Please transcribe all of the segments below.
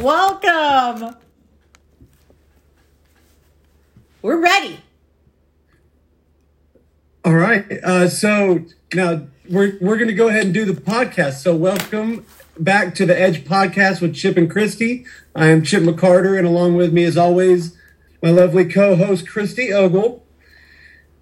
Welcome. We're ready. All right. Uh, so now we're we're going to go ahead and do the podcast. So welcome back to the Edge Podcast with Chip and Christy. I am Chip McCarter, and along with me, as always, my lovely co-host Christy Ogle.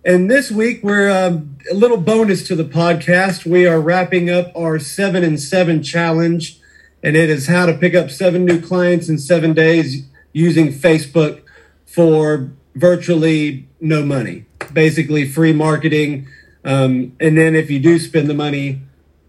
And this week, we're um, a little bonus to the podcast. We are wrapping up our seven and seven challenge, and it is how to pick up seven new clients in seven days using Facebook for virtually no money, basically free marketing. Um, and then if you do spend the money,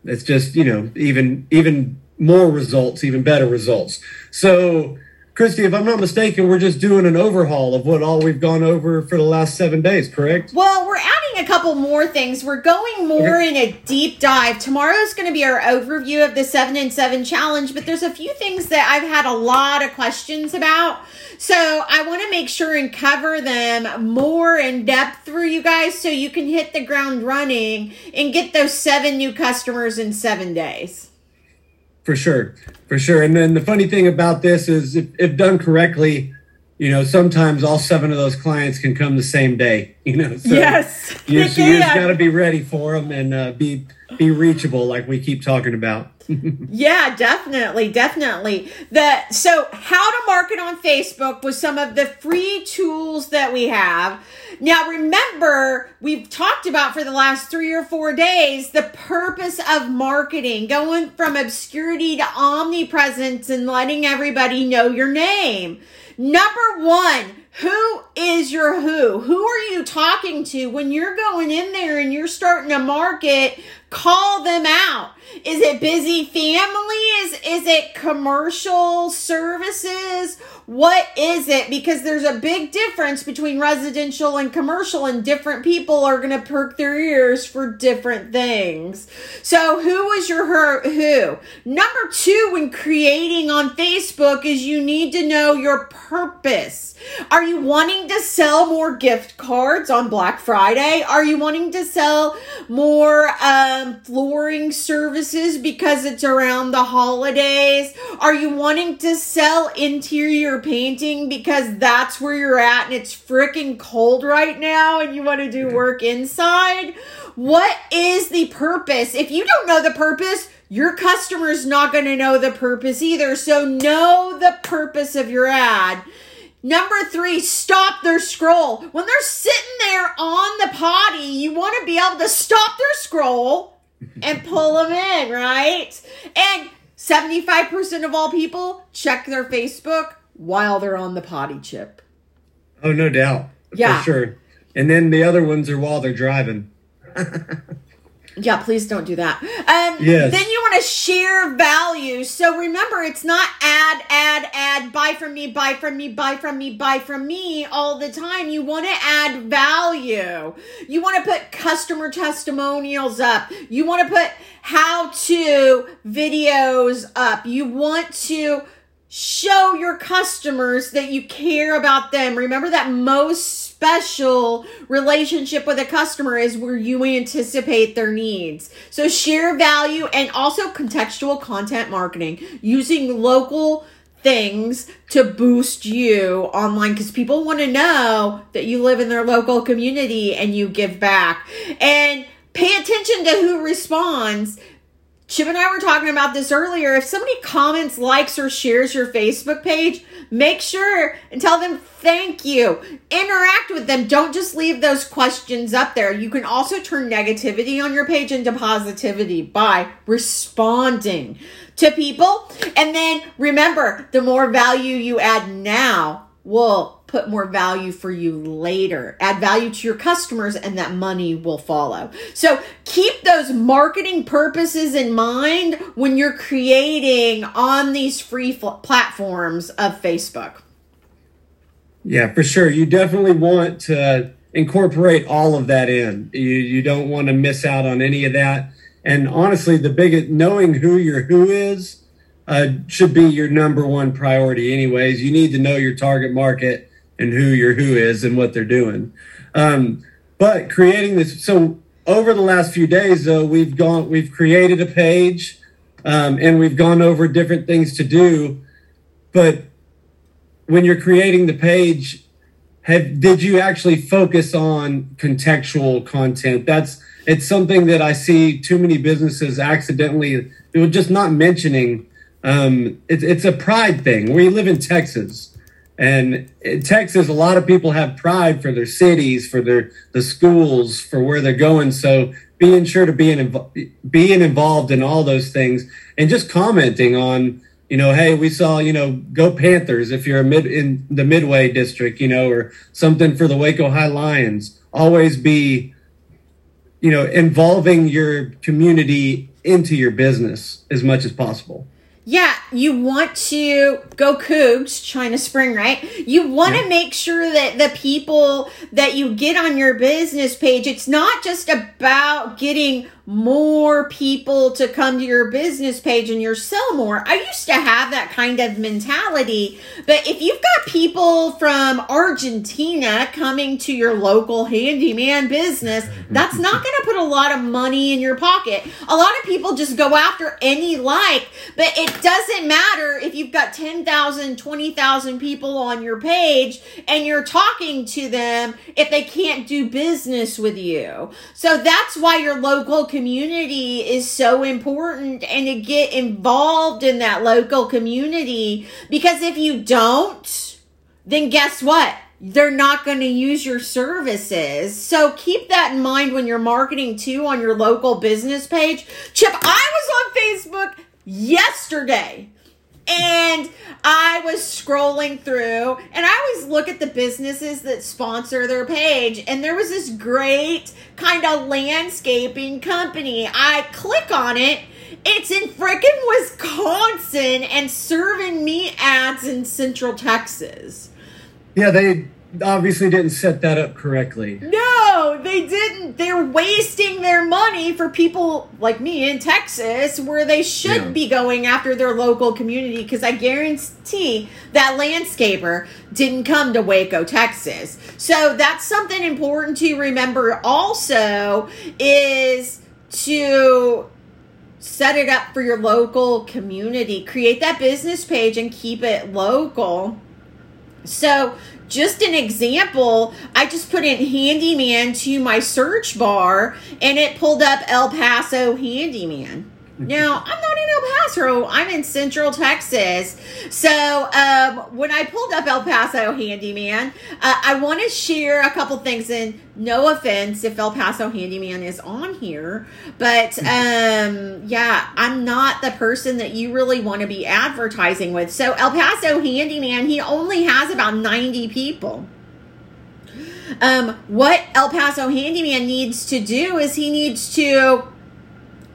it's just you know even even more results, even better results. So Christy, if I'm not mistaken, we're just doing an overhaul of what all we've gone over for the last seven days, correct? Well, we're adding a couple more things. We're going more in a deep dive. Tomorrow's going to be our overview of the seven and seven challenge, but there's a few things that I've had a lot of questions about. So I want to make sure and cover them more in depth for you guys so you can hit the ground running and get those seven new customers in seven days. For sure, for sure. And then the funny thing about this is, if, if done correctly, you know, sometimes all seven of those clients can come the same day. You know, so yes, you, so you just got to be ready for them and uh, be be reachable, like we keep talking about. yeah, definitely, definitely. The so how to market on Facebook with some of the free tools that we have. Now, remember, we've talked about for the last three or four days the purpose of marketing, going from obscurity to omnipresence and letting everybody know your name. Number one, who is your who? Who are you talking to when you're going in there and you're starting to market? Call them out. Is it busy families? Is it commercial services? What is it? Because there's a big difference between residential and commercial, and different people are going to perk their ears for different things. So, who is your her, who? Number two, when creating on Facebook, is you need to know your purpose. Are you wanting to sell more gift cards on Black Friday? Are you wanting to sell more um, flooring services because it's around the holidays? Are you wanting to sell interior painting because that's where you're at and it's freaking cold right now and you want to do work inside? What is the purpose? If you don't know the purpose, your customer's not going to know the purpose either. So know the purpose of your ad. Number three, stop their scroll. When they're sitting there on the potty, you want to be able to stop their scroll and pull them in, right? And 75% of all people check their Facebook while they're on the potty chip. Oh, no doubt. Yeah. For sure. And then the other ones are while they're driving. Yeah, please don't do that. Um, yes. Then you want to share value. So remember, it's not add, add, add, buy from me, buy from me, buy from me, buy from me all the time. You want to add value. You want to put customer testimonials up. You want to put how to videos up. You want to show your customers that you care about them. Remember that most special relationship with a customer is where you anticipate their needs. So share value and also contextual content marketing using local things to boost you online because people want to know that you live in their local community and you give back. And pay attention to who responds Chip and I were talking about this earlier. If somebody comments, likes, or shares your Facebook page, make sure and tell them thank you. Interact with them. Don't just leave those questions up there. You can also turn negativity on your page into positivity by responding to people. And then remember, the more value you add now will put more value for you later. Add value to your customers and that money will follow. So keep those marketing purposes in mind when you're creating on these free platforms of Facebook. Yeah, for sure. You definitely want to incorporate all of that in. You, you don't want to miss out on any of that. And honestly, the biggest knowing who your who is uh, should be your number one priority, anyways. You need to know your target market and who your who is and what they're doing. Um, but creating this, so over the last few days, though, we've gone, we've created a page, um, and we've gone over different things to do. but when you're creating the page, have did you actually focus on contextual content? That's it's something that I see too many businesses accidentally just not mentioning. Um, it's it's a pride thing. We live in Texas, and in Texas, a lot of people have pride for their cities, for their the schools, for where they're going. So being sure to being being involved in all those things, and just commenting on you know, hey, we saw, you know, go Panthers if you're mid in the Midway district, you know, or something for the Waco High Lions. Always be, you know, involving your community into your business as much as possible. Yeah, you want to go Cougs, China Spring, right? You want yeah. to make sure that the people that you get on your business page, it's not just about getting more people to come to your business page and you sell more. I used to have that kind of mentality, but if you've got people from Argentina coming to your local handyman business, that's not going to put a lot of money in your pocket. A lot of people just go after any like, but it doesn't matter if you've got 10,000, 20,000 people on your page and you're talking to them if they can't do business with you. So that's why your local community is so important and to get involved in that local community because if you don't, then guess what? They're not going to use your services. So keep that in mind when you're marketing too on your local business page. Chip, I was on Facebook yesterday and I was scrolling through and I always look at the businesses that sponsor their page and there was this great kind of landscaping company. I click on it. It's in freaking Wisconsin and serving me ads in Central Texas. Yeah, they obviously didn't set that up correctly. No, they didn't. They're wasting their money for people like me in Texas where they should yeah. be going after their local community because I guarantee that landscaper didn't come to Waco, Texas. So that's something important to remember also is to set it up for your local community. Create that business page and keep it local. So just an example, I just put in handyman to my search bar and it pulled up El Paso handyman. Now, I'm not in El Paso. I'm in Central Texas. So, um, when I pulled up El Paso Handyman, uh, I want to share a couple things. And no offense if El Paso Handyman is on here, but um, yeah, I'm not the person that you really want to be advertising with. So, El Paso Handyman, he only has about 90 people. Um, what El Paso Handyman needs to do is he needs to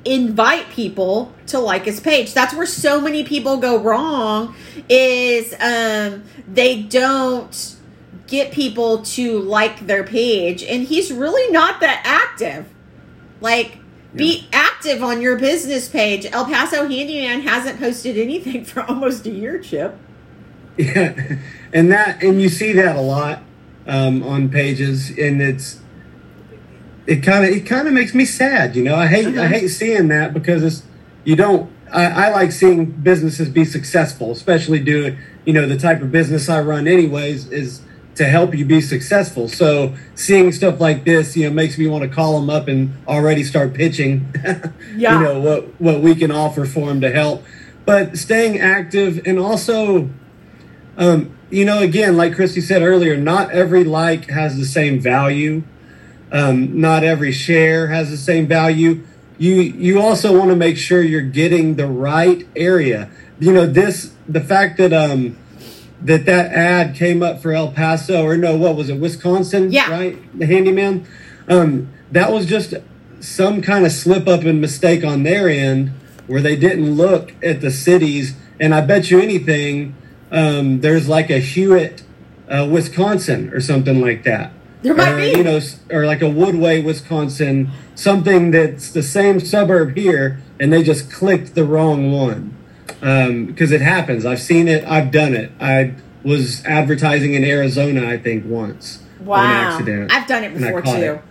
invite people to like his page. That's where so many people go wrong is um, they don't get people to like their page and he's really not that active. Like be active on your business page. El Paso Handyman hasn't posted anything for almost a year, Chip. Yeah. And that and you see that a lot um, on pages and it's it kind of it kind of makes me sad. You know, I hate I uh-huh. hate seeing that because it's you don't. I, I like seeing businesses be successful, especially doing you know the type of business I run. Anyways, is to help you be successful. So seeing stuff like this, you know, makes me want to call them up and already start pitching. yeah. You know what what we can offer for them to help, but staying active and also. Um, you know, again, like Christy said earlier, not every like has the same value um, not every share has the same value. You you also want to make sure you're getting the right area. You know this the fact that um that that ad came up for El Paso or no what was it Wisconsin yeah. right? The handyman? Um that was just some kind of slip up and mistake on their end where they didn't look at the cities. And I bet you anything um, there's like a Hewitt uh, Wisconsin or something like that there might or, be. You know, or like a Woodway, Wisconsin, something that's the same suburb here, and they just clicked the wrong one. Because um, it happens. I've seen it. I've done it. I was advertising in Arizona, I think, once. Wow. accident. I've done it before, too. It.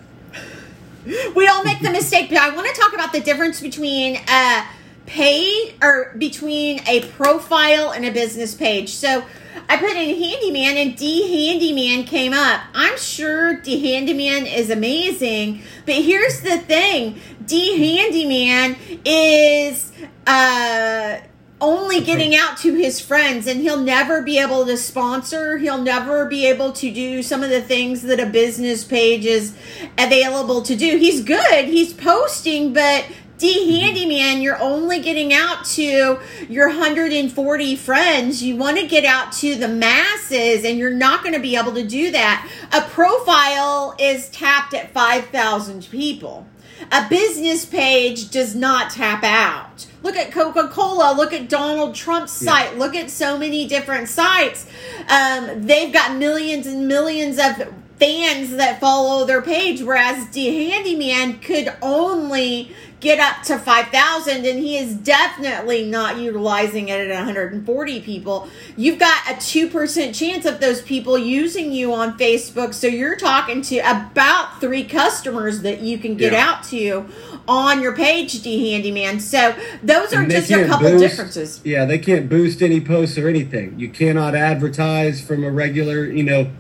We all make the mistake, but I want to talk about the difference between uh, pay or between a profile and a business page. So I put in handyman and D handyman came up. I'm sure D handyman is amazing, but here's the thing: D handyman is uh only getting out to his friends and he'll never be able to sponsor. He'll never be able to do some of the things that a business page is available to do. He's good. He's posting but D handyman, you're only getting out to your 140 friends. You want to get out to the masses, and you're not going to be able to do that. A profile is tapped at 5,000 people. A business page does not tap out. Look at Coca Cola. Look at Donald Trump's site. Yeah. Look at so many different sites. Um, they've got millions and millions of fans that follow their page, whereas D Handyman could only get up to 5,000 and he is definitely not utilizing it at 140 people. You've got a 2% chance of those people using you on Facebook. So you're talking to about three customers that you can get yeah. out to on your page, D Handyman. So those are just a couple boost, differences. Yeah, they can't boost any posts or anything. You cannot advertise from a regular, you know,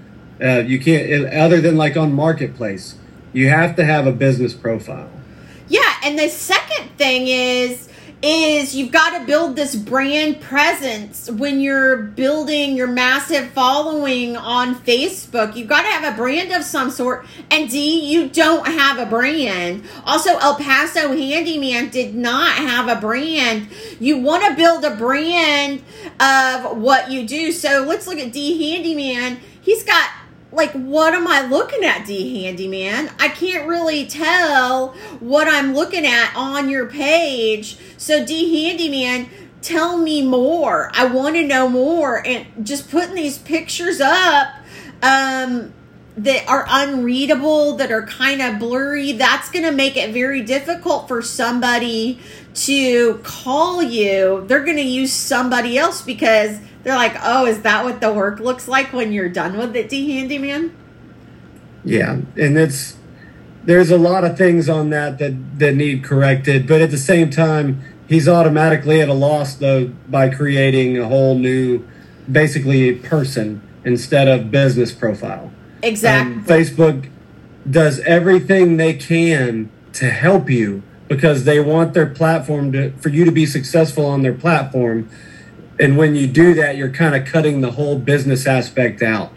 uh, you can't, other than like on Marketplace. You have to have a business profile. Yeah, and the second thing is is you've got to build this brand presence when you're building your massive following on Facebook. You've got to have a brand of some sort. And D, you don't have a brand. Also, El Paso Handyman did not have a brand. You want to build a brand of what you do. So let's look at D Handyman. He's got like what am I looking at, D Handyman? I can't really tell what I'm looking at on your page. So D Handyman, tell me more. I want to know more. And just putting these pictures up um, that are unreadable, that are kind of blurry, that's going to make it very difficult for somebody to call you. They're going to use somebody else because they're like, oh, is that what the work looks like when you're done with it, D Handyman? Yeah, and it's there's a lot of things on that that that need corrected, but at the same time, he's automatically at a loss though by creating a whole new, basically person instead of business profile. Exactly. Um, Facebook does everything they can to help you because they want their platform to for you to be successful on their platform and when you do that, you're kind of cutting the whole business aspect out.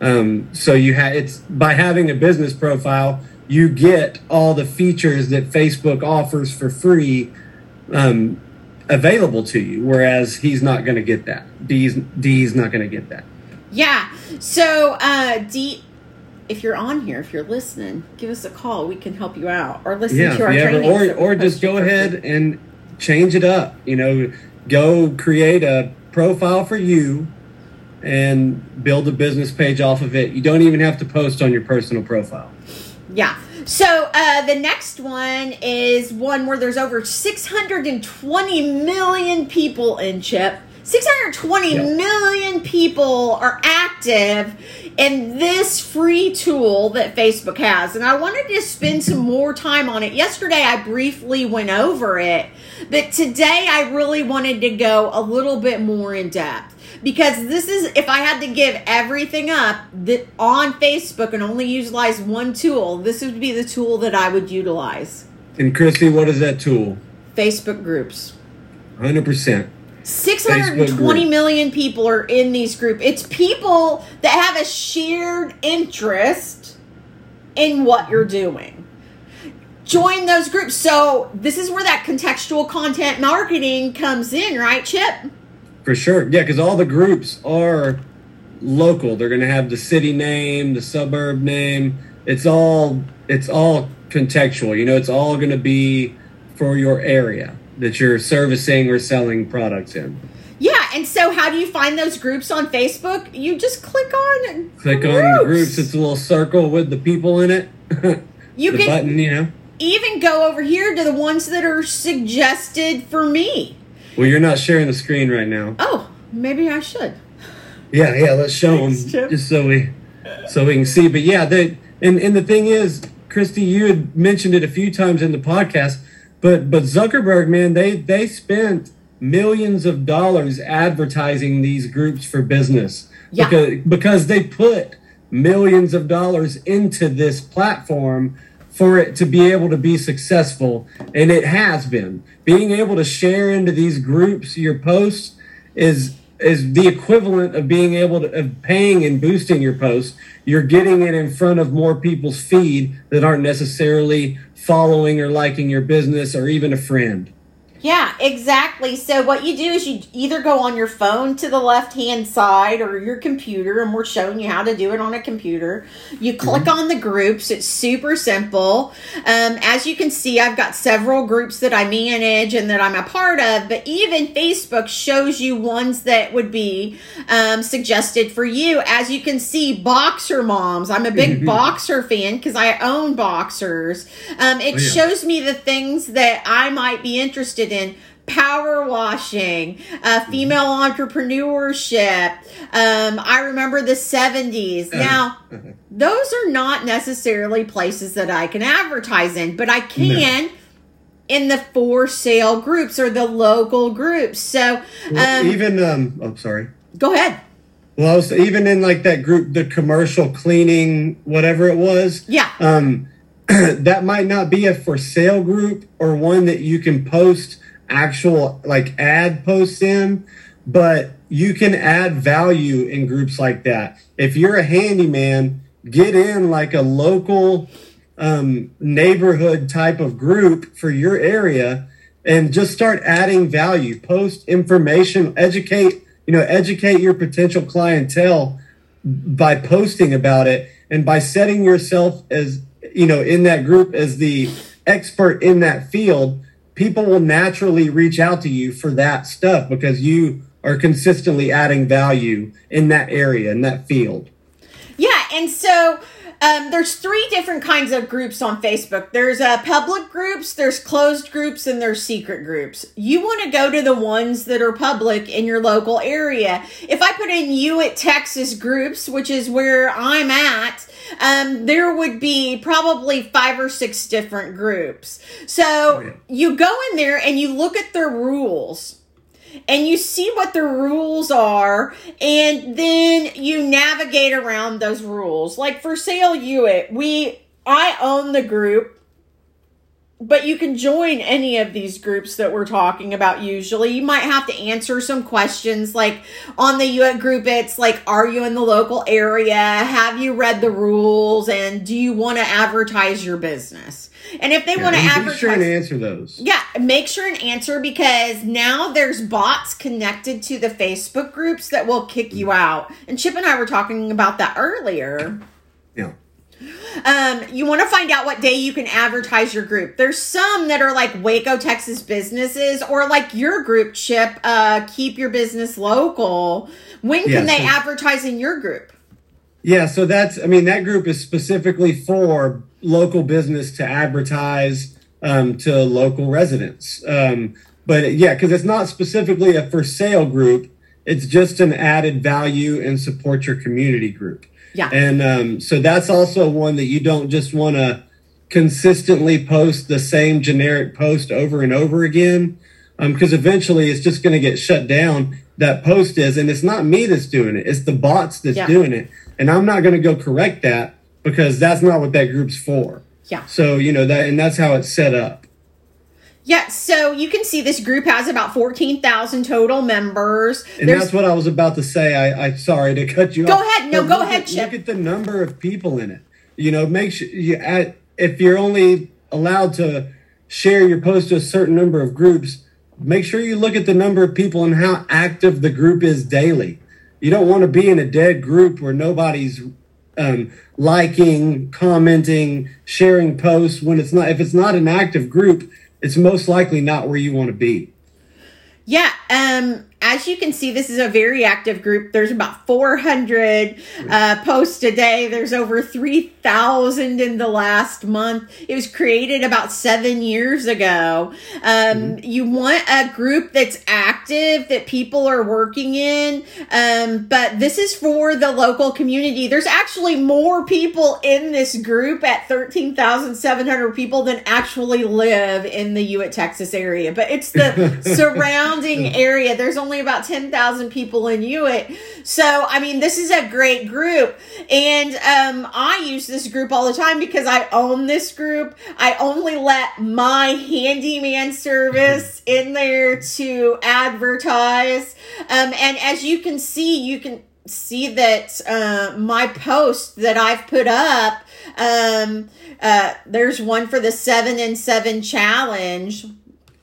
Um, so you have it's by having a business profile, you get all the features that Facebook offers for free um, available to you, whereas he's not going to get that. D's D's not going to get that. Yeah. So uh, D, if you're on here, if you're listening, give us a call. We can help you out, or listen yeah, to our training, or or just go ahead and change it up. You know, go create a profile for you and build a business page off of it. You don't even have to post on your personal profile. Yeah. So uh, the next one is one where there's over 620 million people in Chip. 620 yeah. million people are active in this free tool that Facebook has. And I wanted to spend some more time on it. Yesterday, I briefly went over it, but today I really wanted to go a little bit more in depth because this is if I had to give everything up that on Facebook and only utilize one tool, this would be the tool that I would utilize. And Christy, what is that tool? Facebook groups. 100%. 620 million people are in these groups. It's people that have a shared interest in what you're doing. Join those groups. So, this is where that contextual content marketing comes in, right, Chip? For sure. Yeah, because all the groups are local. They're going to have the city name, the suburb name. It's all it's all contextual. You know, it's all going to be for your area that you're servicing or selling products in. Yeah, and so how do you find those groups on Facebook? You just click on click groups. on groups. It's a little circle with the people in it. you the can button, you know. Even go over here to the ones that are suggested for me. Well, you're not sharing the screen right now. Oh, maybe I should. Yeah, yeah. Let's show Thanks, them Chip. just so we so we can see. But yeah, the and and the thing is, Christy, you had mentioned it a few times in the podcast But but Zuckerberg, man, they they spent millions of dollars advertising these groups for business. Yeah. Because because they put millions of dollars into this platform for it to be able to be successful and it has been being able to share into these groups your posts is is the equivalent of being able to of paying and boosting your post. you're getting it in front of more people's feed that aren't necessarily following or liking your business or even a friend Yeah, exactly. So what you do is you either go on your phone to the left hand side or your computer, and we're showing you how to do it on a computer. You click on the groups. It's super simple. Um, as you can see, I've got several groups that I manage and that I'm a part of. But even Facebook shows you ones that would be um, suggested for you. As you can see, boxer moms. I'm a big boxer fan because I own boxers. Um, it Oh, yeah. shows me the things that I might be interested in. Power washing, uh, female entrepreneurship. Um, I remember the 70s. Now, those are not necessarily places that I can advertise in, but I can in the for sale groups or the local groups. So, um, even um oh sorry go ahead. well was, even in like that group the commercial cleaning whatever it was Yeah. um, that might not be a for sale group or one that you can post actual like ad posts in, but you can add value in groups like that. If you're a handyman, get in like a local um, neighborhood type of group for your area and just start adding value. Post information, educate, you know, educate your potential clientele by posting about it and by setting yourself as you know in that group as the expert in that field people will naturally reach out to you for that stuff because you are consistently adding value in that area in that field and so um, there's three different kinds of groups on Facebook. There's uh, public groups, there's closed groups, and there's secret groups. You want to go to the ones that are public in your local area. If I put in Hewitt Texas groups, which is where I'm at, um, there would be probably five or six different groups. So yeah. you go in there and you look at their rules and you see what the rules are and then you navigate around those rules. Like for sale Hewitt we i own the group but you can join any of these groups that we're talking about usually. You might have to answer some questions like on the Hewitt group it's like are you in the local area? Have you read the rules? And do you want to advertise your business and if they want to advertise sure and answer those yeah, make sure and answer because now there's bots connected to the Facebook groups that will kick you out. And Chip and I were talking about that earlier. yeah Um, you want to find out what day you can advertise your group. There's some that are like Waco, Texas businesses, or like your group, Chip, uh, keep your business local. When can Yeah, they so- advertise in your group? Yeah, so that's I mean that group is specifically for local business to advertise um, to local residents. Um, but yeah, because it's not specifically a for sale group; it's just an added value and support your community group. Yeah. and um, so that's also one that you don't just want to consistently post the same generic post over and over again because eventually it's just going to get shut down. That post is, and it's not me that's doing it; it's the bots that's Yeah. doing it, and I'm not going to go correct that because that's not what that group's for. Yeah. So you know that, and that's how it's set up. Yeah, so you can see this group has about 14,000 total members. And that's what I was about to say. I, I sorry to cut you Go off. ahead. No, But go ahead, at. Look at the number of people in it. You know, make sure you add, if you're only allowed to share your post to a certain number of groups, make sure you look at the number of people and how active the group is daily. You don't want to be in a dead group where nobody's um, liking, commenting, sharing posts when it's not. If it's not an active group, it's most likely not where you want to be. Yeah, um as you can see, this is a very active group. There's about 400 uh, posts a day. There's over 3,000 in the last month. It was created about seven years ago. Um, mm-hmm. You want a group that's active, that people are working in, um, but this is for the local community. There's actually more people in this group at 13,700 people than actually live in the Hewitt, Texas area, but it's the surrounding area. There's only about 10,000 people in Hewitt. So, I mean, this is a great group. And um, I use this group all the time because I own this group. I only let my handyman service in there to advertise. Um, and as you can see, you can see that uh, my post that I've put up, um, uh, there's one for the seven and seven challenge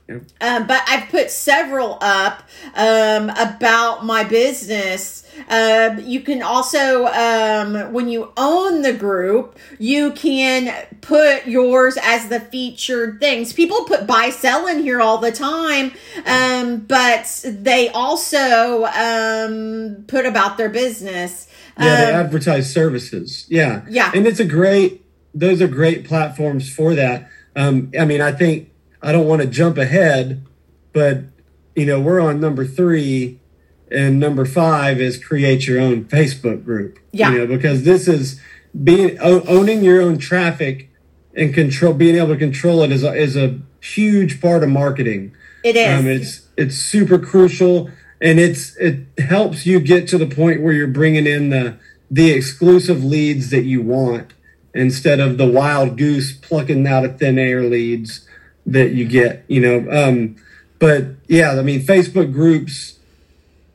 um, but I've put several up um, about my business. Um, you can also, um, when you own the group, you can put yours as the featured things. People put buy sell in here all the time, um, but they also um, put about their business. Yeah, they advertise services. Yeah, yeah, and it's a great. Those are great platforms for that. I mean, I think I don't want to jump ahead, but you know, we're on number three, and number five is create your own Facebook group. Yeah. You know, because this is being owning your own traffic and control being able to control it is a, is a huge part of marketing. It is. Um, it's it's super crucial, and it's it helps you get to the point where you're bringing in the the exclusive leads that you want instead of the wild goose plucking out of thin air leads that you get, you know. Um, but yeah, I mean, Facebook groups,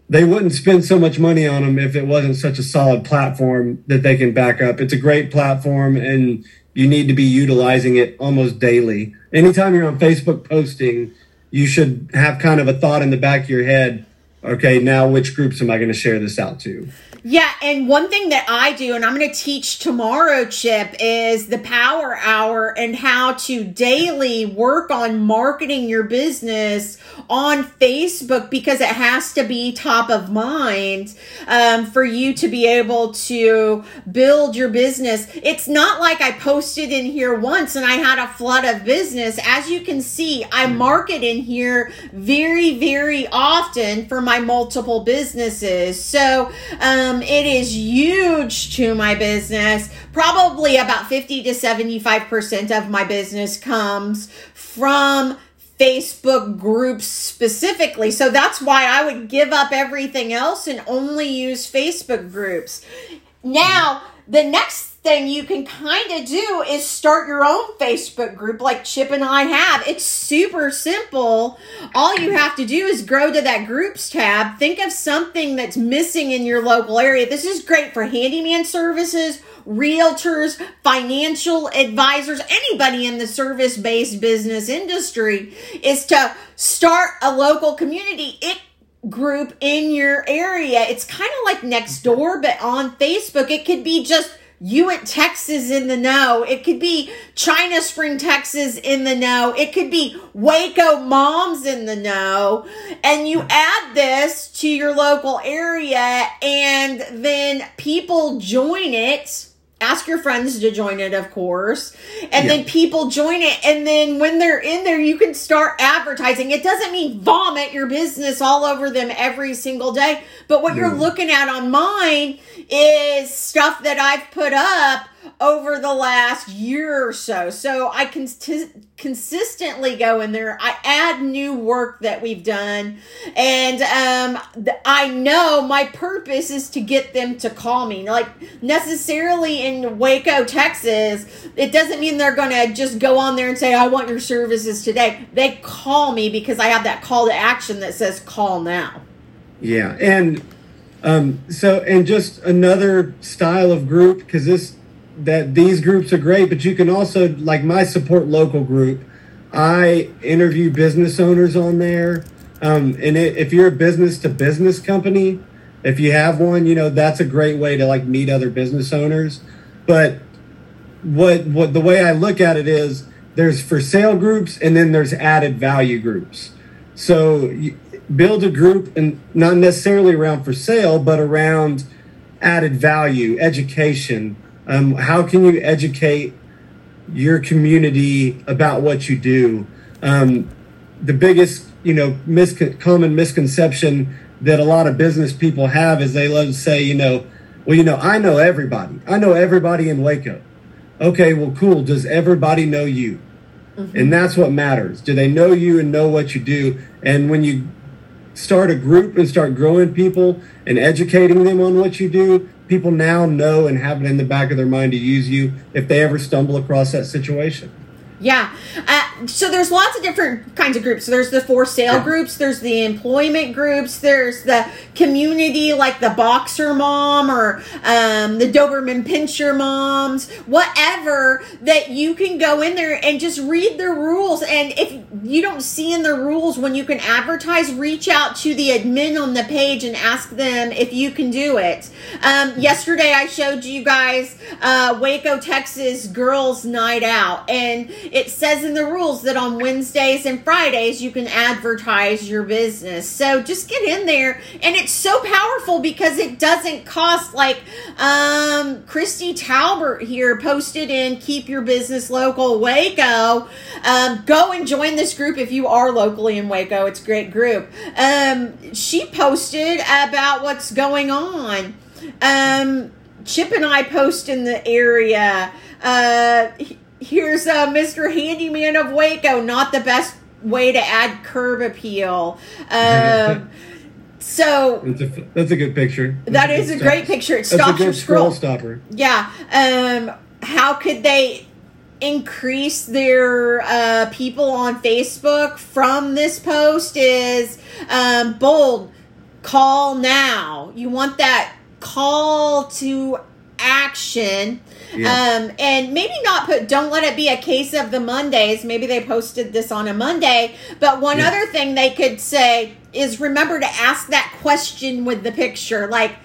they wouldn't spend so much money on them if it wasn't such a solid platform that they can back up. It's a great platform and you need to be utilizing it almost daily. Anytime you're on Facebook posting, you should have kind of a thought in the back of your head okay, now which groups am I going to share this out to? Yeah, and one thing that I do, and I'm going to teach tomorrow, Chip, is the power hour and how to daily work on marketing your business on Facebook because it has to be top of mind um, for you to be able to build your business. It's not like I posted in here once and I had a flood of business. As you can see, I market in here very, very often for my multiple businesses. So, um, um, it is huge to my business. Probably about 50 to 75% of my business comes from Facebook groups specifically. So that's why I would give up everything else and only use Facebook groups. Now, the next thing you can kind of do is start your own Facebook group like Chip and I have. It's super simple. All you have to do is go to that groups tab, think of something that's missing in your local area. This is great for handyman services, realtors, financial advisors, anybody in the service based business industry is to start a local community. It group in your area. It's kind of like Nextdoor, but on Facebook, it could be just Hewitt, Texas in the know. It could be China Spring, Texas in the know. It could be Waco moms in the know. And you add this to your local area and then people join it ask your friends to join it of course. And yeah. then people join it and then when they're in there you can start advertising. It doesn't mean vomit your business all over them every single day but what you're mm. looking at on mine is stuff that i've put up over the last year or so. So I can t- consistently go in there. I add new work that we've done, and um, th- I know my purpose is to get them to call me. Like necessarily in Waco, Texas, it doesn't mean they're going to just go on there and say, "I want your services today." They call me because I have that call to action that says "Call now." Yeah, and um, so and just another style of group because this that these groups are great, but you can also like my support local group. I interview business owners on there, um, and it, if you're a business to business company, if you have one, you know that's a great way to like meet other business owners. But what what the way I look at it is there's for sale groups and then there's added value groups. So build a group and not necessarily around for sale, but around added value, education. Um, how can you educate your community about what you do? Um, the biggest, you know, miscon- common misconception that a lot of business people have is they love to say, you know, well, you know, I know everybody. I know everybody in Waco. Okay, well, cool. Does everybody know you? Mm-hmm. And that's what matters. Do they know you and know what you do? And when you start a group and start growing people and educating them on what you do, people now know and have it in the back of their mind to use you if they ever stumble across that situation. Yeah. Uh, so there's lots of different kinds of groups. So there's the for sale yeah. groups, there's the employment groups, there's the community like the boxer mom or um, the Doberman pinscher moms, whatever that you can go in there and just read the rules. And if you don't see in the rules when you can advertise, reach out to the admin on the page and ask them if you can do it. Um, yesterday I showed you guys uh, Waco, Texas girls night out and it says in the rules that on Wednesdays and Fridays you can advertise your business. So just get in there. And it's so powerful because it doesn't cost like um, Christy Talbert here posted in Keep Your Business Local Waco. Um, go and join this group if you are locally in Waco. It's a great group. Um, she posted about what's going on. Um, Chip and I post in the area. Uh, here's uh, Mr. Handyman of Waco. Not the best way to add curb appeal. Um, so that's a, that's a good picture. That's that a is a great picture. It stops your scroll. stopper. Yeah. Um, how could they increase their uh, people on Facebook from this post? Is um, bold. Call now. You want that call to action. Yeah. Um, and maybe not put, don't let it be a case of the Mondays. Maybe they posted this on a Monday. But one yeah. other thing they could say is remember to ask that question with the picture. Like,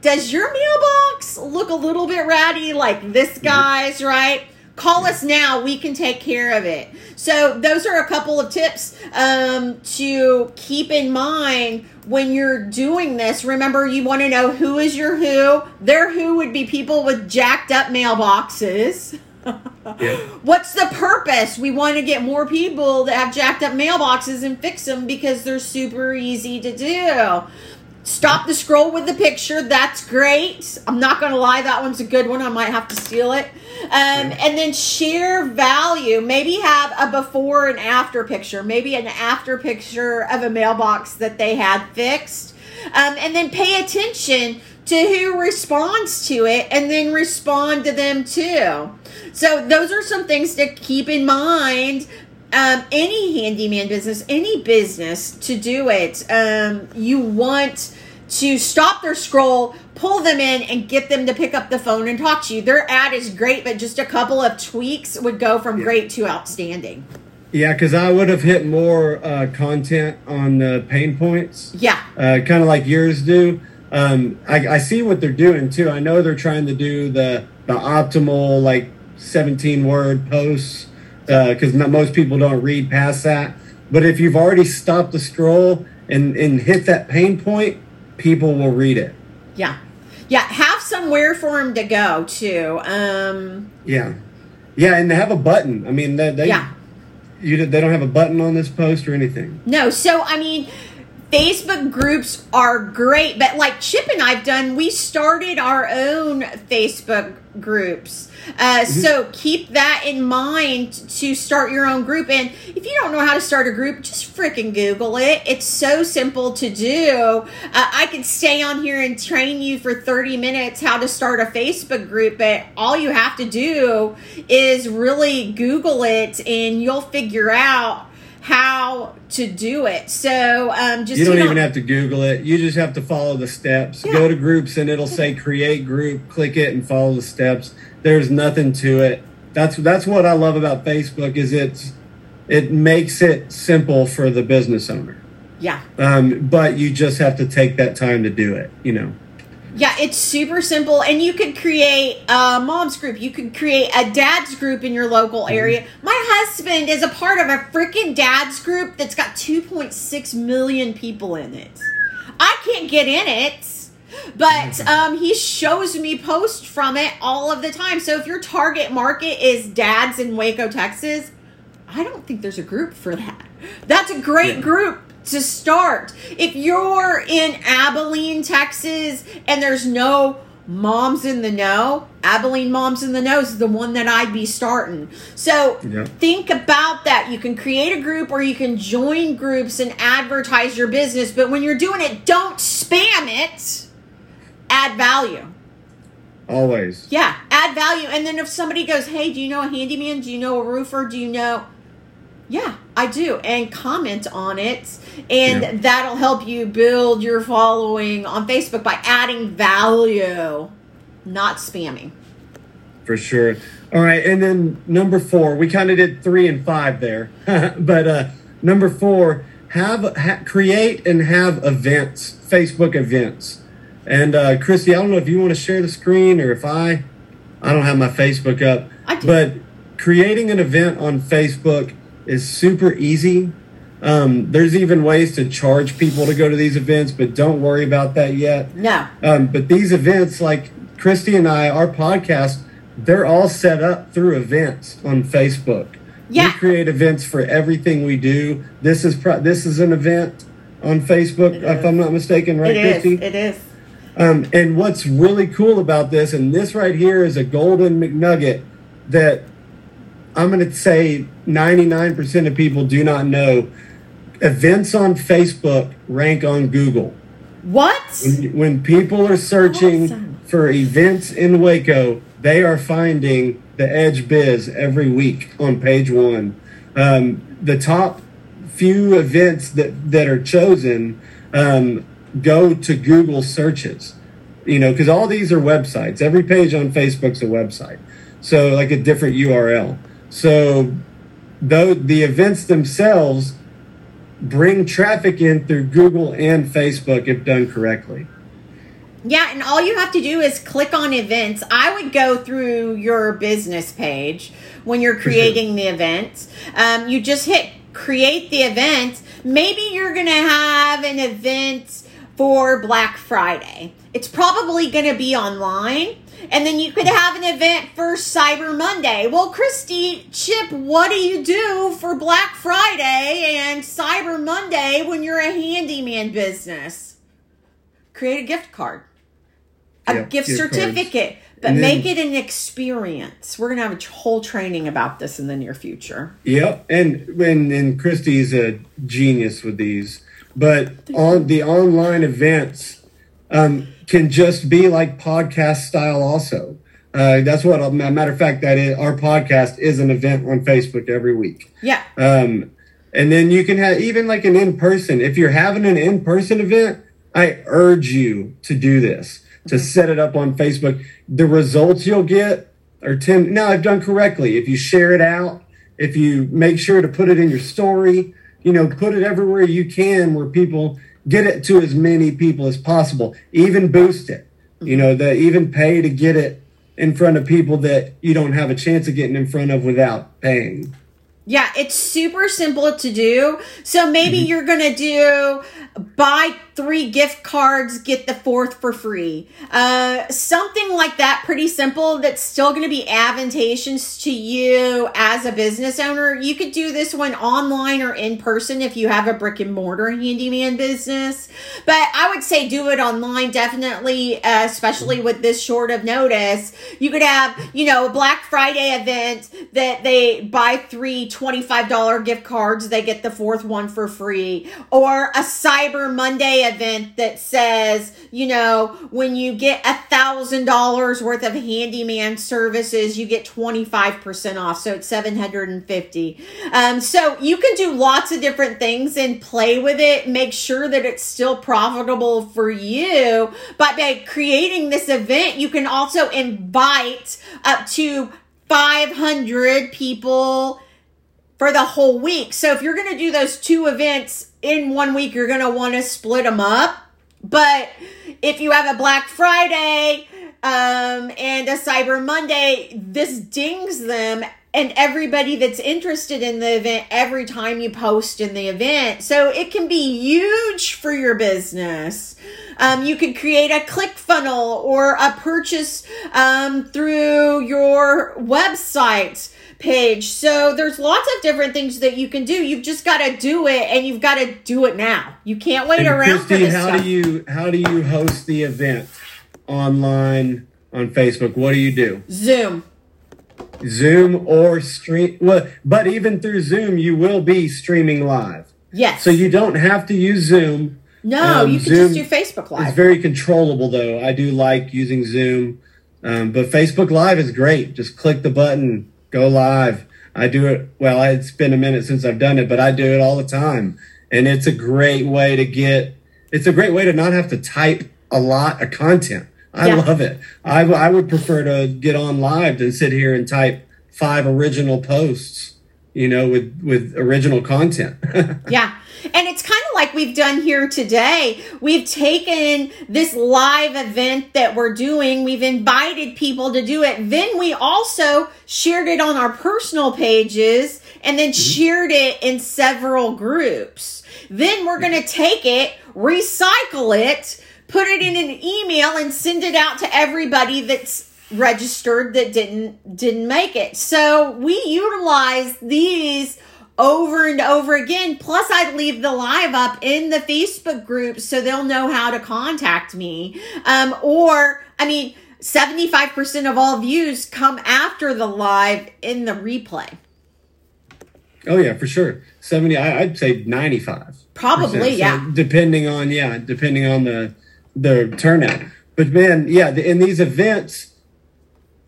does your mailbox look a little bit ratty like this guy's, right? Call us now. We can take care of it. So, those are a couple of tips um, to keep in mind when you're doing this. Remember, you want to know who is your who. Their who would be people with jacked up mailboxes. yeah. What's the purpose? We want to get more people that have jacked up mailboxes and fix them because they're super easy to do. Stop the scroll with the picture. That's great. I'm not going to lie, that one's a good one. I might have to steal it. Um, and then share value. Maybe have a before and after picture. Maybe an after picture of a mailbox that they had fixed. Um, and then pay attention to who responds to it and then respond to them too. So, those are some things to keep in mind um, any handyman business, any business to do it, um, you want to stop their scroll, pull them in, and get them to pick up the phone and talk to you. Their ad is great, but just a couple of tweaks would go from yeah. great to outstanding. Yeah, because I would have hit more uh, content on the pain points. Yeah. Uh, kind of like yours do. Um, I, I see what they're doing too. I know they're trying to do the the optimal like 17 word posts because uh, most people don't read past that. But if you've already stopped the scroll and, and hit that pain point, people will read it. Yeah. Yeah. Have somewhere for them to go too. Um, yeah. Yeah. And they have a button. I mean, they, they, yeah. You, they don't have a button on this post or anything. No. So, I mean, Facebook groups are great, but like Chip and I've done, we started our own Facebook groups. Uh. So keep that in mind to start your own group. And if you don't know how to start a group, just freaking Google it. It's so simple to do. Uh, I could stay on here and train you for 30 minutes how to start a Facebook group, but all you have to do is really Google it and you'll figure out how to do it. So um, just you don't even have to Google it. You just have to follow the steps. Yeah. Go to groups and it'll say create group. Click it and follow the steps. There's nothing to it. That's that's what I love about Facebook is it's it makes it simple for the business owner. Yeah. Um, but you just have to take that time to do it. You know. Yeah, it's super simple, and you could create a mom's group. You could create a dad's group in your local area. My husband is a part of a freaking dad's group that's got 2.6 million people in it. I can't get in it, but um, he shows me posts from it all of the time. So if your target market is dads in Waco, Texas, I don't think there's a group for that. That's a great Yeah. group to start. If you're in Abilene, Texas, and there's no moms in the know, Abilene Moms in the Know is the one that I'd be starting. So Yeah. think about that. You can create a group or you can join groups and advertise your business, but when you're doing it, don't spam it. Add value. Always. Yeah, add value. And then if somebody goes, hey, do you know a handyman? Do you know a roofer? Do you know? Yeah, I do. And comment on it. And Yeah. that'll help you build your following on Facebook by adding value, not spamming. For sure. All right, and then number four, we kind of did three and five there, but uh, number four, have ha- create and have events, Facebook events. And uh, Christy, I don't know if you want to share the screen or if I, I don't have my Facebook up, I do. but creating an event on Facebook is super easy. Um, there's even ways to charge people to go to these events, but don't worry about that yet. No. Um, but these events, like Christy and I, our podcast, they're all set up through events on Facebook. Yeah. We create events for everything we do. This is pro- this is an event on Facebook, It if is. I'm not mistaken, right, It is. Christy? It is. Um, and what's really cool about this, and this right here is a golden McNugget that I'm going to say 99% of people do not know. Events on Facebook rank on Google. What? When, when people are searching Awesome. for events in Waco, they are finding the Edge Biz every week on page one. Um, the top few events that, that are chosen um, go to Google searches. You know, because all these are websites. Every page on Facebook's a website. So, like a different URL. So, though the events themselves bring traffic in through Google and Facebook if done correctly. Yeah, and all you have to do is click on events. I would go through your business page when you're sure. creating the event. Um, you just hit create the event. Maybe you're going to have an event for Black Friday. It's probably going to be online. And then you could have an event for Cyber Monday. Well, Christy, Chip, what do you do for Black Friday and Cyber Monday when you're a handyman business? Create a gift card a Yep, gift gift cards. certificate, but And then- make it an experience. We're gonna have a whole training about this in the near future. Yep, and and and Christy's a genius with these. But on the online events um, can just be like podcast style. Also, uh, that's what. a matter of fact, that is our podcast is an event on Facebook every week. Yeah, Um, and then you can have even like an in person. If you're having an in person event, I urge you to do this to set it up on Facebook. The results you'll get are 10. Now, I've done correctly. If you share it out, if you make sure to put it in your story, you know, put it everywhere you can where people get it to as many people as possible. Even boost it. You know, that even pay to get it in front of people that you don't have a chance of getting in front of without paying. Yeah, it's super simple to do. So maybe Mm-hmm. you're gonna do buy three gift cards, get the fourth for free. Uh, something like that, pretty simple. That's still gonna be advantageous to you as a business owner. You could do this one online or in person if you have a brick and mortar handyman business. But I would say do it online, definitely, uh, especially with this short of notice. You could have, you know, a Black Friday event that they buy three $25 gift cards, they get the fourth one for free. Or a Cyber Monday event that says, you know, when you get a thousand dollars worth of handyman services, you get 25% off. So it's 750. Um, so you can do lots of different things and play with it. Make sure that it's still profitable for you. But by creating this event, you can also invite up to 500 people for the whole week. So if you're going to do those two events in one week, you're going to want to split them up. But if you have a Black Friday um, and a Cyber Monday, this dings them and everybody that's interested in the event every time you post in the event. So it can be huge for your business. Um, you could create a click funnel or a purchase um, through your website page. So there's lots of different things that you can do. You've just got to do it, and you've got to do it now. You can't wait And around for this how stuff. do you how do you host the event online on Facebook? What do you do? Zoom. Zoom or stream? Well, but even through Zoom, you will be streaming live, Yes. so you don't have to use Zoom. no, um, you can Zoom just do Facebook Live. It's very controllable, though. I do like using Zoom, um, but Facebook Live is great. Just click the button, go live. I do it. Well, it's been a minute since I've done it, but I do it all the time, and it's a great way to get. It's a great way to not have to type a lot of content. I Yeah. love it. I, I would prefer to get on live than sit here and type five original posts. You know, with with original content. Yeah. And it's like we've done here today. We've taken this live event that we're doing, we've invited people to do it. Then we also shared it on our personal pages and then mm-hmm. shared it in several groups. Then we're going to mm-hmm. take it, recycle it, put it in an email and send it out to everybody that's registered that didn't didn't make it. So we utilize these over and over again. Plus, I leave the live up in the Facebook group so they'll know how to contact me. Um, or, I mean, 75% of all views come after the live in the replay. Oh yeah, for sure. Seventy. I, I'd say ninety-five. Probably, So, yeah. Depending on yeah, depending on the the turnout. But man, yeah, the, in these events,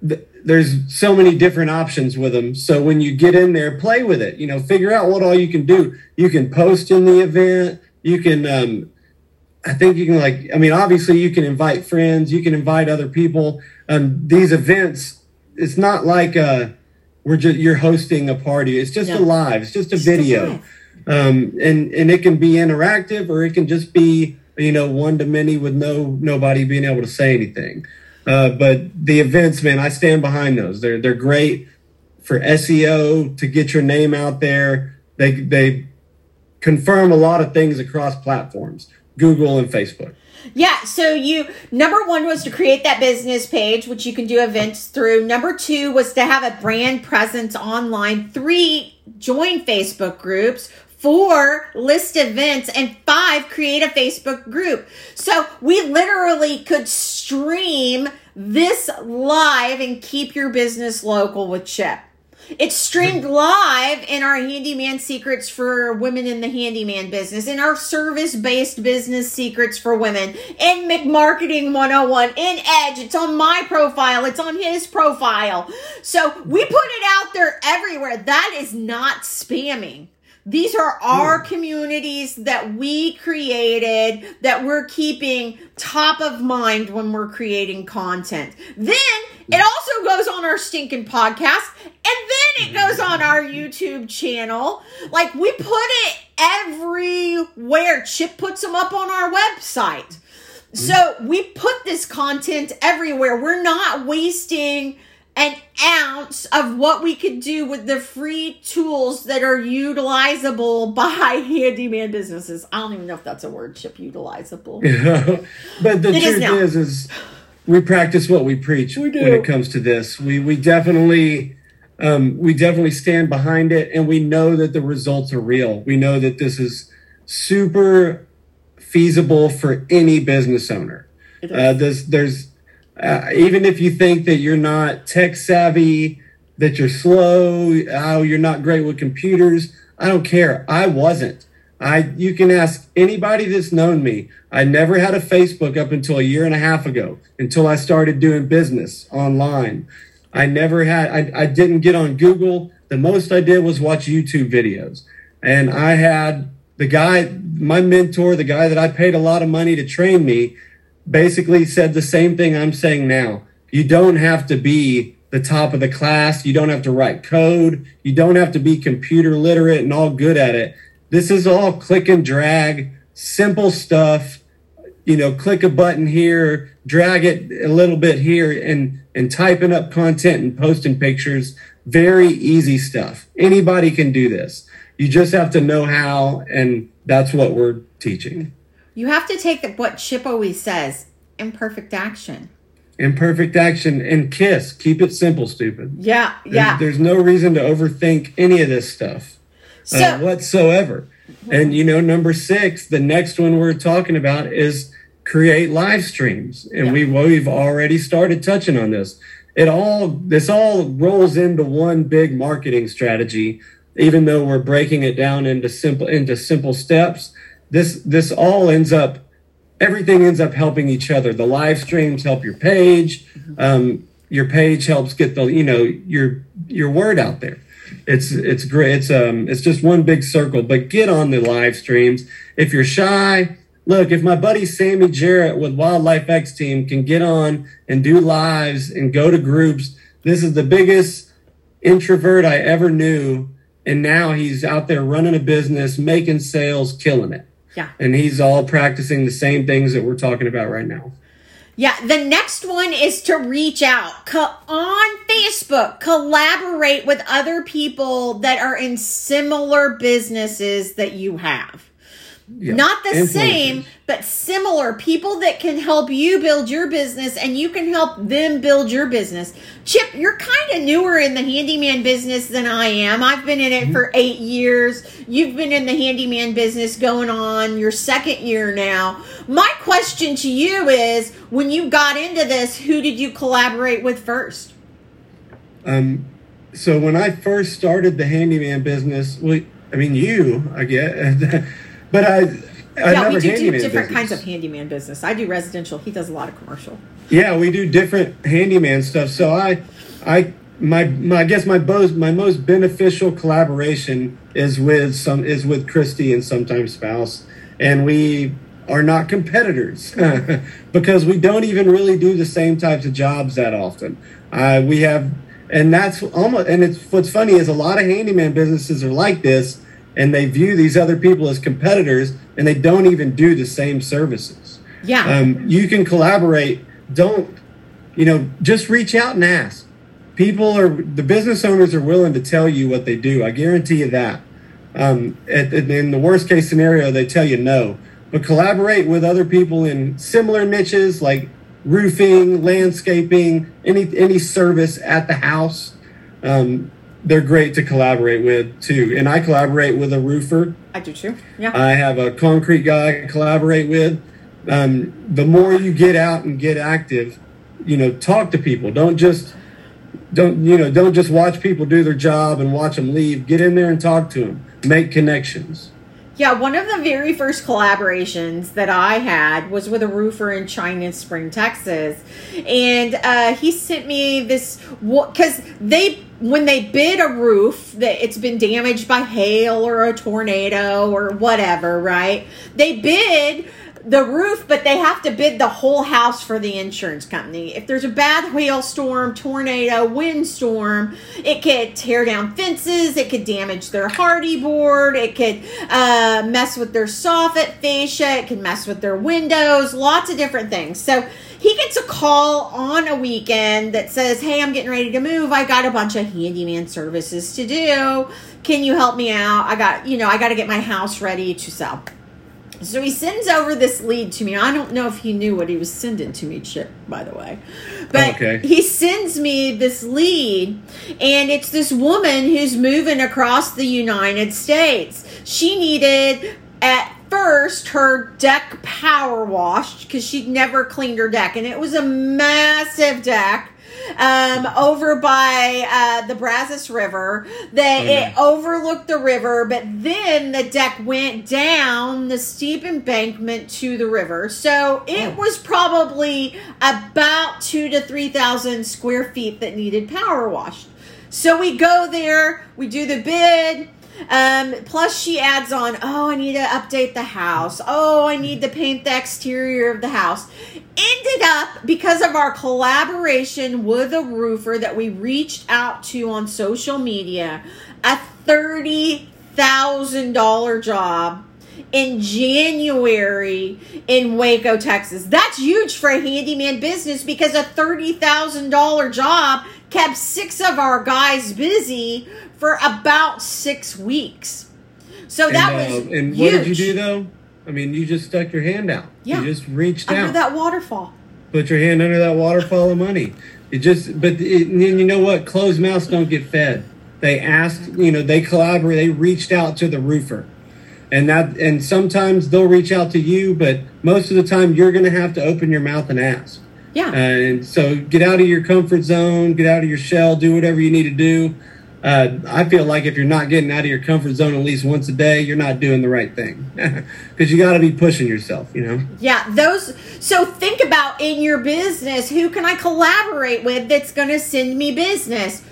th- there's so many different options with them. So when you get in there, play with it. You know, figure out what all you can do. You can post in the event. You can. um I think you can like. I mean, obviously, you can invite friends. You can invite other people. Um, these events, it's not like uh, we're just you're hosting a party. It's just No. a live. It's just a Just a video live. um, and and it can be interactive or it can just be you know one to many with no nobody being able to say anything. Uh, but the events, man, I stand behind those. They're they're great for SEO to get your name out there. They they confirm a lot of things across platforms, Google and Facebook. Yeah, so you number one was to create that business page, which you can do events through. Number two was to have a brand presence online. Three, join Facebook groups. Four, list events. And five, create a Facebook group. So we literally could stream this live and keep your business local with Chip. It's streamed live in our handyman secrets for women in the handyman business, in our service based business secrets for women, in McMarketing 101, in Edge. It's on my profile, it's on his profile. So we put it out there everywhere. That is not spamming. These are our hmm. communities that we created that we're keeping top of mind when we're creating content. Then it hmm. also goes on our stinking podcast and then it goes on our YouTube channel. Like we put it everywhere. Chip puts them up on our website. Hmm. So we put this content everywhere. We're not wasting an ounce of what we could do with the free tools that are utilizable by handyman businesses. I don't even know if that's a word, chip utilizable. but the It is truth now. is, is we practice what we preach We when it comes to this. We we definitely um, we definitely stand behind it, and we know that the results are real. We know that this is super feasible for any business owner. Uh, there's there's uh, even if you think that you're not tech savvy, that you're slow, oh, you're not great with computers. I don't care. I wasn't. I you can ask anybody that's known me. I never had a Facebook up until a year and a half ago, until I started doing business online. I never had I, I didn't get on Google. The most I did was watch YouTube videos. And I had the guy, my mentor, the guy that I paid a lot of money to train me, basically said the same thing I'm saying now. You don't have to be the top of the class. You don't have to write code. You don't have to be computer literate and all good at it. This is all click and drag, simple stuff. you know, click a button here, drag it a little bit here, and and typing up content and posting pictures. Very easy stuff. Anybody can do this. You just have to know how, and that's what we're teaching. You have to take what Chip always says imperfect action. Imperfect action and kiss. Keep it simple, stupid. Yeah, yeah. There's, there's no reason to overthink any of this stuff So, uh, whatsoever. And you know, number six, the next one we're talking about is create live streams, and Yeah. we we've already started touching on this. It all this all rolls into one big marketing strategy, even though we're breaking it down into simple into simple steps. This this all ends up everything ends up helping each other. The live streams help your page. Um, your page helps get the you know your your word out there. It's it's great. It's um it's just one big circle. But get on the live streams. If you're shy, look. If my buddy Sammy Jarrett with Wildlife X Team can get on and do lives and go to groups, this is the biggest introvert I ever knew. And now he's out there running a business, making sales, killing it yeah. and he's all practicing the same things that we're talking about right now. Yeah, the next one is to reach out Co- on Facebook, collaborate with other people that are in similar businesses that you have. Yeah. Not the same, but similar people that can help you build your business and you can help them build your business. Chip, you're kind of newer in the handyman business than I am. I've been in it for eight years. You've been in the handyman business going on your second year now. My question to you is when you got into this, who did you collaborate with first? Um, so when I first started the handyman business, well, I mean you, I get, but I, I yeah, we never do, do different business. kinds of handyman business. I do residential. He does a lot of commercial. Yeah, we do different handyman stuff. So I, I, my, my I guess my most my most beneficial collaboration is with some is with Christy and sometimes spouse, and we are not competitors because we don't even really do the same types of jobs that often. Uh, we have, and that's almost and it's what's funny is a lot of handyman businesses are like this, and they view these other people as competitors, and they don't even do the same services. Yeah. um, you can collaborate. Don't you know just reach out and ask. People are the business owners are willing to tell you what they do. I guarantee you that. Um, at, at- in the worst case scenario they tell you no. But collaborate with other people in similar niches like roofing landscaping any any service at the house. Um, they're great to collaborate with too and i collaborate with a roofer I do too. Yeah. I have a concrete guy I collaborate with. Um, the more you get out and get active, you know, talk to people. Don't just don't you know don't just watch people do their job and watch them leave. Get in there and talk to them. Make connections. Yeah, one of the very first collaborations that I had was with a roofer in China Spring, Texas, and uh, he sent me this because they when they bid a roof that it's been damaged by hail or a tornado or whatever, right? They bid the roof, but they have to bid the whole house for the insurance company. If there's a bad hailstorm, tornado, windstorm, it could tear down fences, it could damage their Hardie board, it could uh, mess with their soffit fascia, it could mess with their windows, lots of different things. So he gets a call on a weekend that says, Hey, I'm getting ready to move. I got a bunch of handyman services to do. Can you help me out? I got, you know, I got to get my house ready to sell. So he sends over this lead to me. I don't know if he knew what he was sending to me, Chip, by the way. But Okay. he sends me this lead, and it's this woman who's moving across the United States. She needed, at first, her deck power washed because she'd never cleaned her deck, and it was a massive deck um, over by uh, the Brazos River that Okay. it overlooked the river, but then the deck went down the steep embankment to the river. So it Oh. was probably about two to three thousand square feet that needed power washed. So we go there, we do the bid. Um, plus, she adds on, oh, I need to update the house. Oh, I need to paint the exterior of the house. Ended up, because of our collaboration with a roofer that we reached out to on social media, a $30,000 job in January in Waco, Texas. That's huge for a handyman business because a $30,000 job kept six of our guys busy for about six weeks. So that and, was uh, and huge. what did you do though? I mean, you just stuck your hand out. Yeah. You just reached out. under out. that waterfall. Put your hand under that waterfall of money. It just, but it, you know what? Closed mouths don't get fed. They asked, you know, they collaborate. They reached out to the roofer, and that, and sometimes they'll reach out to you, but most of the time you're going to have to open your mouth and ask. Yeah. And so get out of your comfort zone, get out of your shell, do whatever you need to do. Uh, I feel like if you're not getting out of your comfort zone at least once a day, you're not doing the right thing because you got to be pushing yourself, you know? Yeah, those. So think about in your business who can I collaborate with that's going to send me business?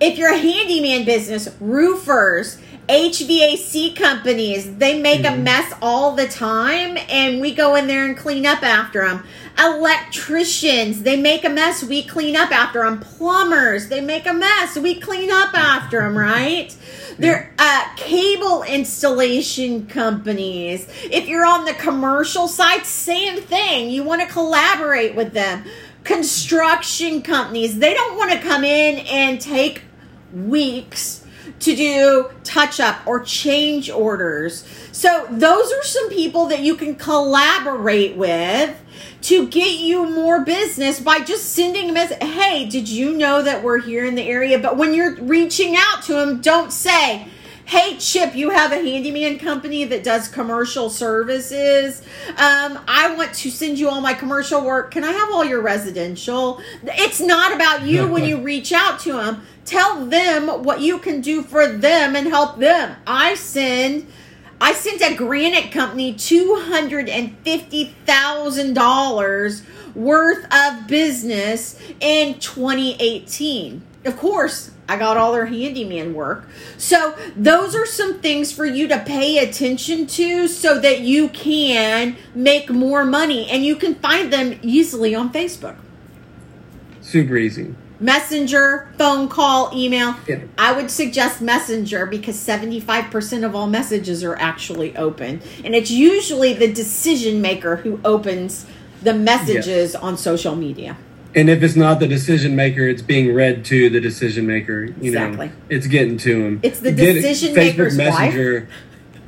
If you're a handyman business, roofers, HVAC companies, they make a mess all the time and we go in there and clean up after them. Electricians, they make a mess, we clean up after them. Plumbers, they make a mess, we clean up after them, right? They're uh, cable installation companies. If you're on the commercial side, same thing. You want to collaborate with them. Construction companies, they don't want to come in and take weeks to do touch up or change orders. So, those are some people that you can collaborate with to get you more business by just sending a message. Hey, did you know that we're here in the area? But when you're reaching out to them, don't say, Hey Chip, you have a handyman company that does commercial services. Um, I want to send you all my commercial work. Can I have all your residential? It's not about you when you reach out to them. Tell them what you can do for them and help them. I send I sent a granite company $250,000 worth of business in 2018. Of course, I got all their handyman work. So, those are some things for you to pay attention to so that you can make more money and you can find them easily on Facebook. Super easy. Messenger, phone call, email. Yeah. I would suggest Messenger because 75% of all messages are actually open. And it's usually the decision maker who opens the messages on social media. And if it's not the decision maker, it's being read to the decision maker. You Exactly. know, it's getting to him. It's the decision maker's wife.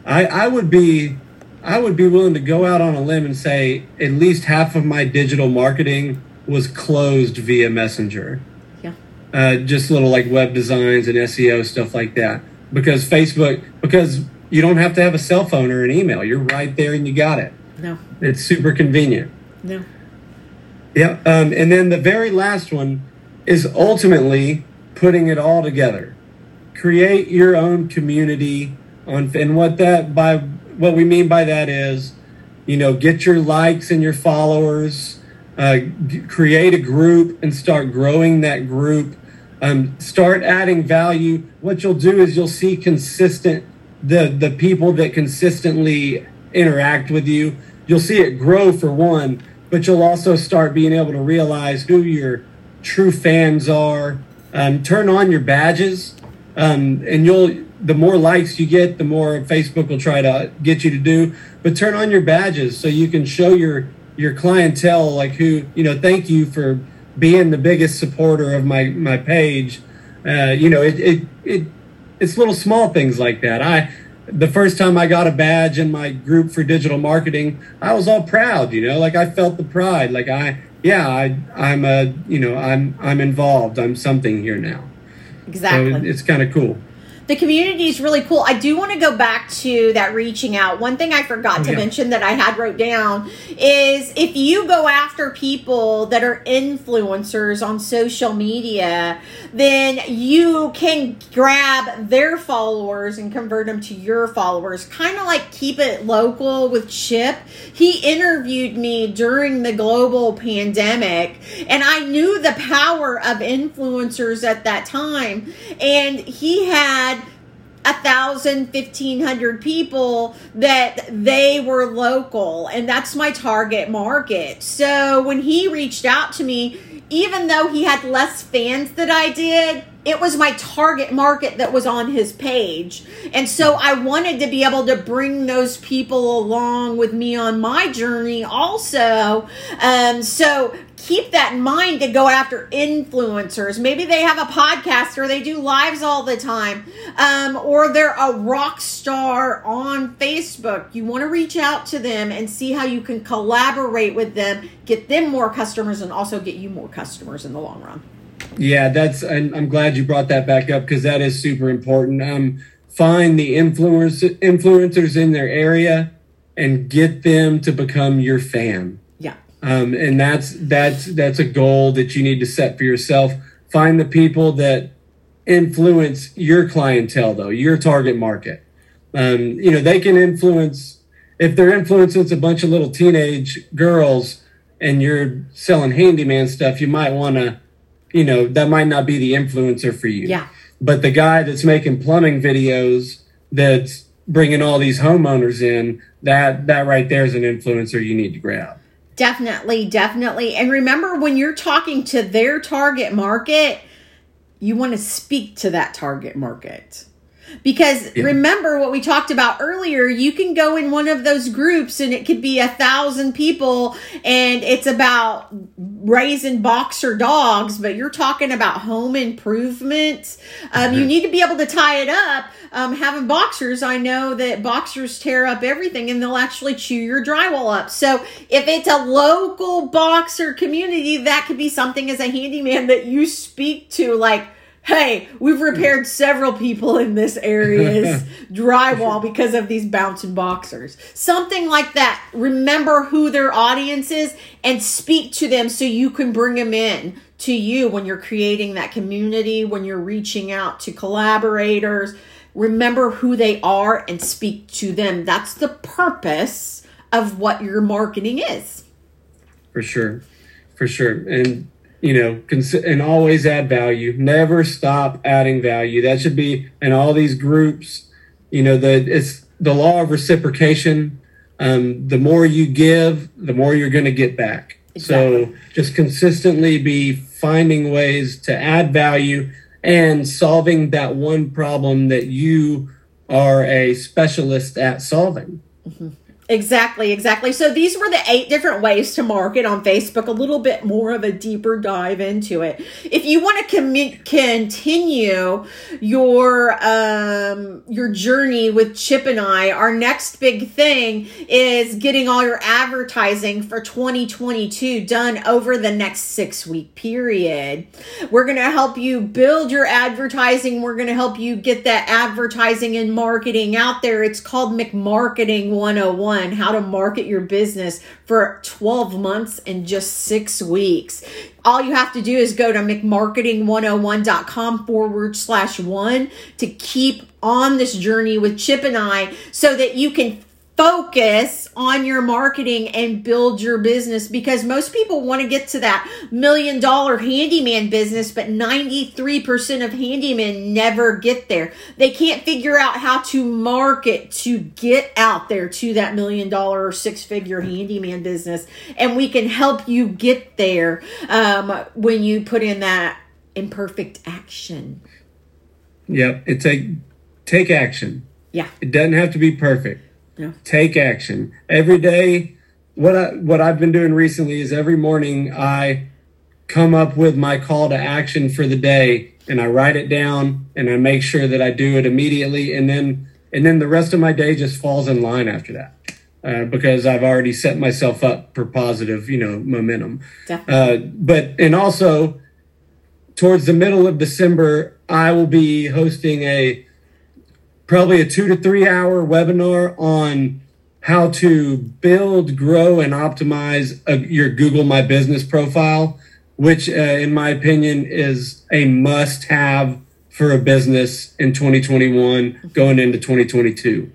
I I would be I would be willing to go out on a limb and say at least half of my digital marketing was closed via Messenger. Uh, just little like web designs and SEO stuff like that. Because Facebook, because you don't have to have a cell phone or an email. You're right there and you got it. No, It's super convenient. no. Yeah, um, and then the very last one is ultimately putting it all together. Create your own community on, and what that by what we mean by that is, you know, get your likes and your followers, uh, create a group and start growing that group. Um, start adding value. What you'll do is you'll see consistent the the people that consistently interact with you. You'll see it grow for one, but you'll also start being able to realize who your true fans are. Um, turn on your badges, um, and you'll. The more likes you get, the more Facebook will try to get you to do. But turn on your badges so you can show your your clientele like who you know. Thank you for being the biggest supporter of my my page. Uh, you know, it, it it it's little small things like that. I the first time I got a badge in my group for digital marketing, I was all proud, you know, like I felt the pride. Like I yeah, I I'm a you know, I'm I'm involved. I'm something here now. Exactly. So it- it's kind of cool. The community is really cool. I do want to go back to that reaching out. One thing I forgot to Yeah. mention that I had wrote down is if you go after people that are influencers on social media, then you can grab their followers and convert them to your followers. Kind of like keep it local with Chip. He interviewed me during the global pandemic, and I knew the power of influencers at that time. And he had a thousand, fifteen hundred people that they were local, and that's my target market. So when he reached out to me, even though he had less fans than I did, it was my target market that was on his page. And so I wanted to be able to bring those people along with me on my journey also. Um, so keep that in mind to go after influencers. Maybe they have a podcast or they do lives all the time, um, or they're a rock star on Facebook. You want to reach out to them and see how you can collaborate with them, get them more customers, and also get you more customers in the long run. Yeah, that's. I'm, I'm glad you brought that back up because that is super important. Um, find the influence influencers in their area and get them to become your fan um, and that's that's that's a goal that you need to set for yourself. Find the people that influence your clientele, though your target market. Um, you know they can influence if they're influencing a bunch of little teenage girls, and you're selling handyman stuff. You might want to, you know, that might not be the influencer for you. Yeah. But the guy that's making plumbing videos, that's bringing all these homeowners in, that that right there is an influencer you need to grab. Definitely, definitely. And remember, when you're talking to their target market, you want to speak to that target market. Because yeah. remember what we talked about earlier, you can go in one of those groups and it could be a thousand people and it's about raising boxer dogs, but you're talking about home improvement. Um, you need to be able to tie it up. Um, having boxers, I know that boxers tear up everything and they'll actually chew your drywall up. So if it's a local boxer community, that could be something as a handyman that you speak to, like, hey, we've repaired several people in this area's drywall because of these bouncing boxers. Something like that. Remember who their audience is and speak to them so you can bring them in to you when you're creating that community, when you're reaching out to collaborators. Remember who they are and speak to them. That's the purpose of what your marketing is. For sure. For sure. And you know, cons- and always add value. Never stop adding value. That should be in all these groups. You know, the it's the law of reciprocation. Um, the more you give, the more you're going to get back. Exactly. So just consistently be finding ways to add value and solving that one problem that you are a specialist at solving. Mm-hmm. Exactly, exactly. So these were the eight different ways to market on Facebook, a little bit more of a deeper dive into it. If you want to com- continue your um your journey with Chip and I, our next big thing is getting all your advertising for 2022 done over the next 6-week period. We're going to help you build your advertising. We're going to help you get that advertising and marketing out there. It's called McMarketing 101 how to market your business for 12 months and just six weeks. All you have to do is go to mcmarketing101.com forward slash one to keep on this journey with Chip and I so that you can focus on your marketing and build your business because most people want to get to that million dollar handyman business, but 93% of handymen never get there. They can't figure out how to market to get out there to that million dollar or six figure handyman business. And we can help you get there um, when you put in that imperfect action. Yep. It's a take action. Yeah. It doesn't have to be perfect yeah. Take action. Every day, what I what I've been doing recently is every morning I come up with my call to action for the day and I write it down and I make sure that I do it immediately and then and then the rest of my day just falls in line after that. Uh, because I've already set myself up for positive, you know, momentum. Uh, but and also towards the middle of December, I will be hosting a probably a two to three hour webinar on how to build, grow, and optimize a, your Google My Business profile, which, uh, in my opinion, is a must have for a business in 2021 going into 2022.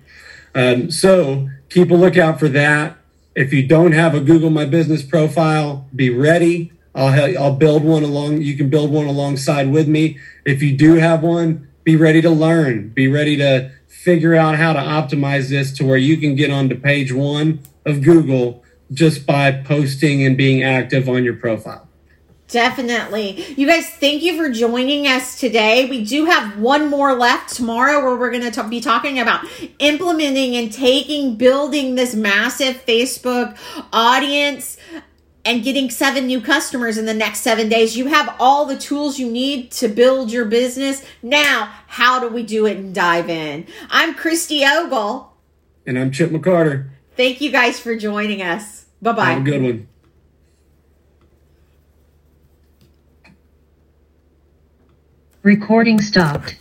Um, so keep a lookout for that. If you don't have a Google My Business profile, be ready. I'll help, I'll build one along. You can build one alongside with me. If you do have one, be ready to learn, be ready to figure out how to optimize this to where you can get onto page one of Google just by posting and being active on your profile. Definitely. You guys, thank you for joining us today. We do have one more left tomorrow where we're going to be talking about implementing and taking, building this massive Facebook audience and getting seven new customers in the next seven days. You have all the tools you need to build your business. Now, how do we do it and dive in? I'm Christy Ogle. And I'm Chip McCarter. Thank you guys for joining us. Bye bye. Have a good one. Recording stopped.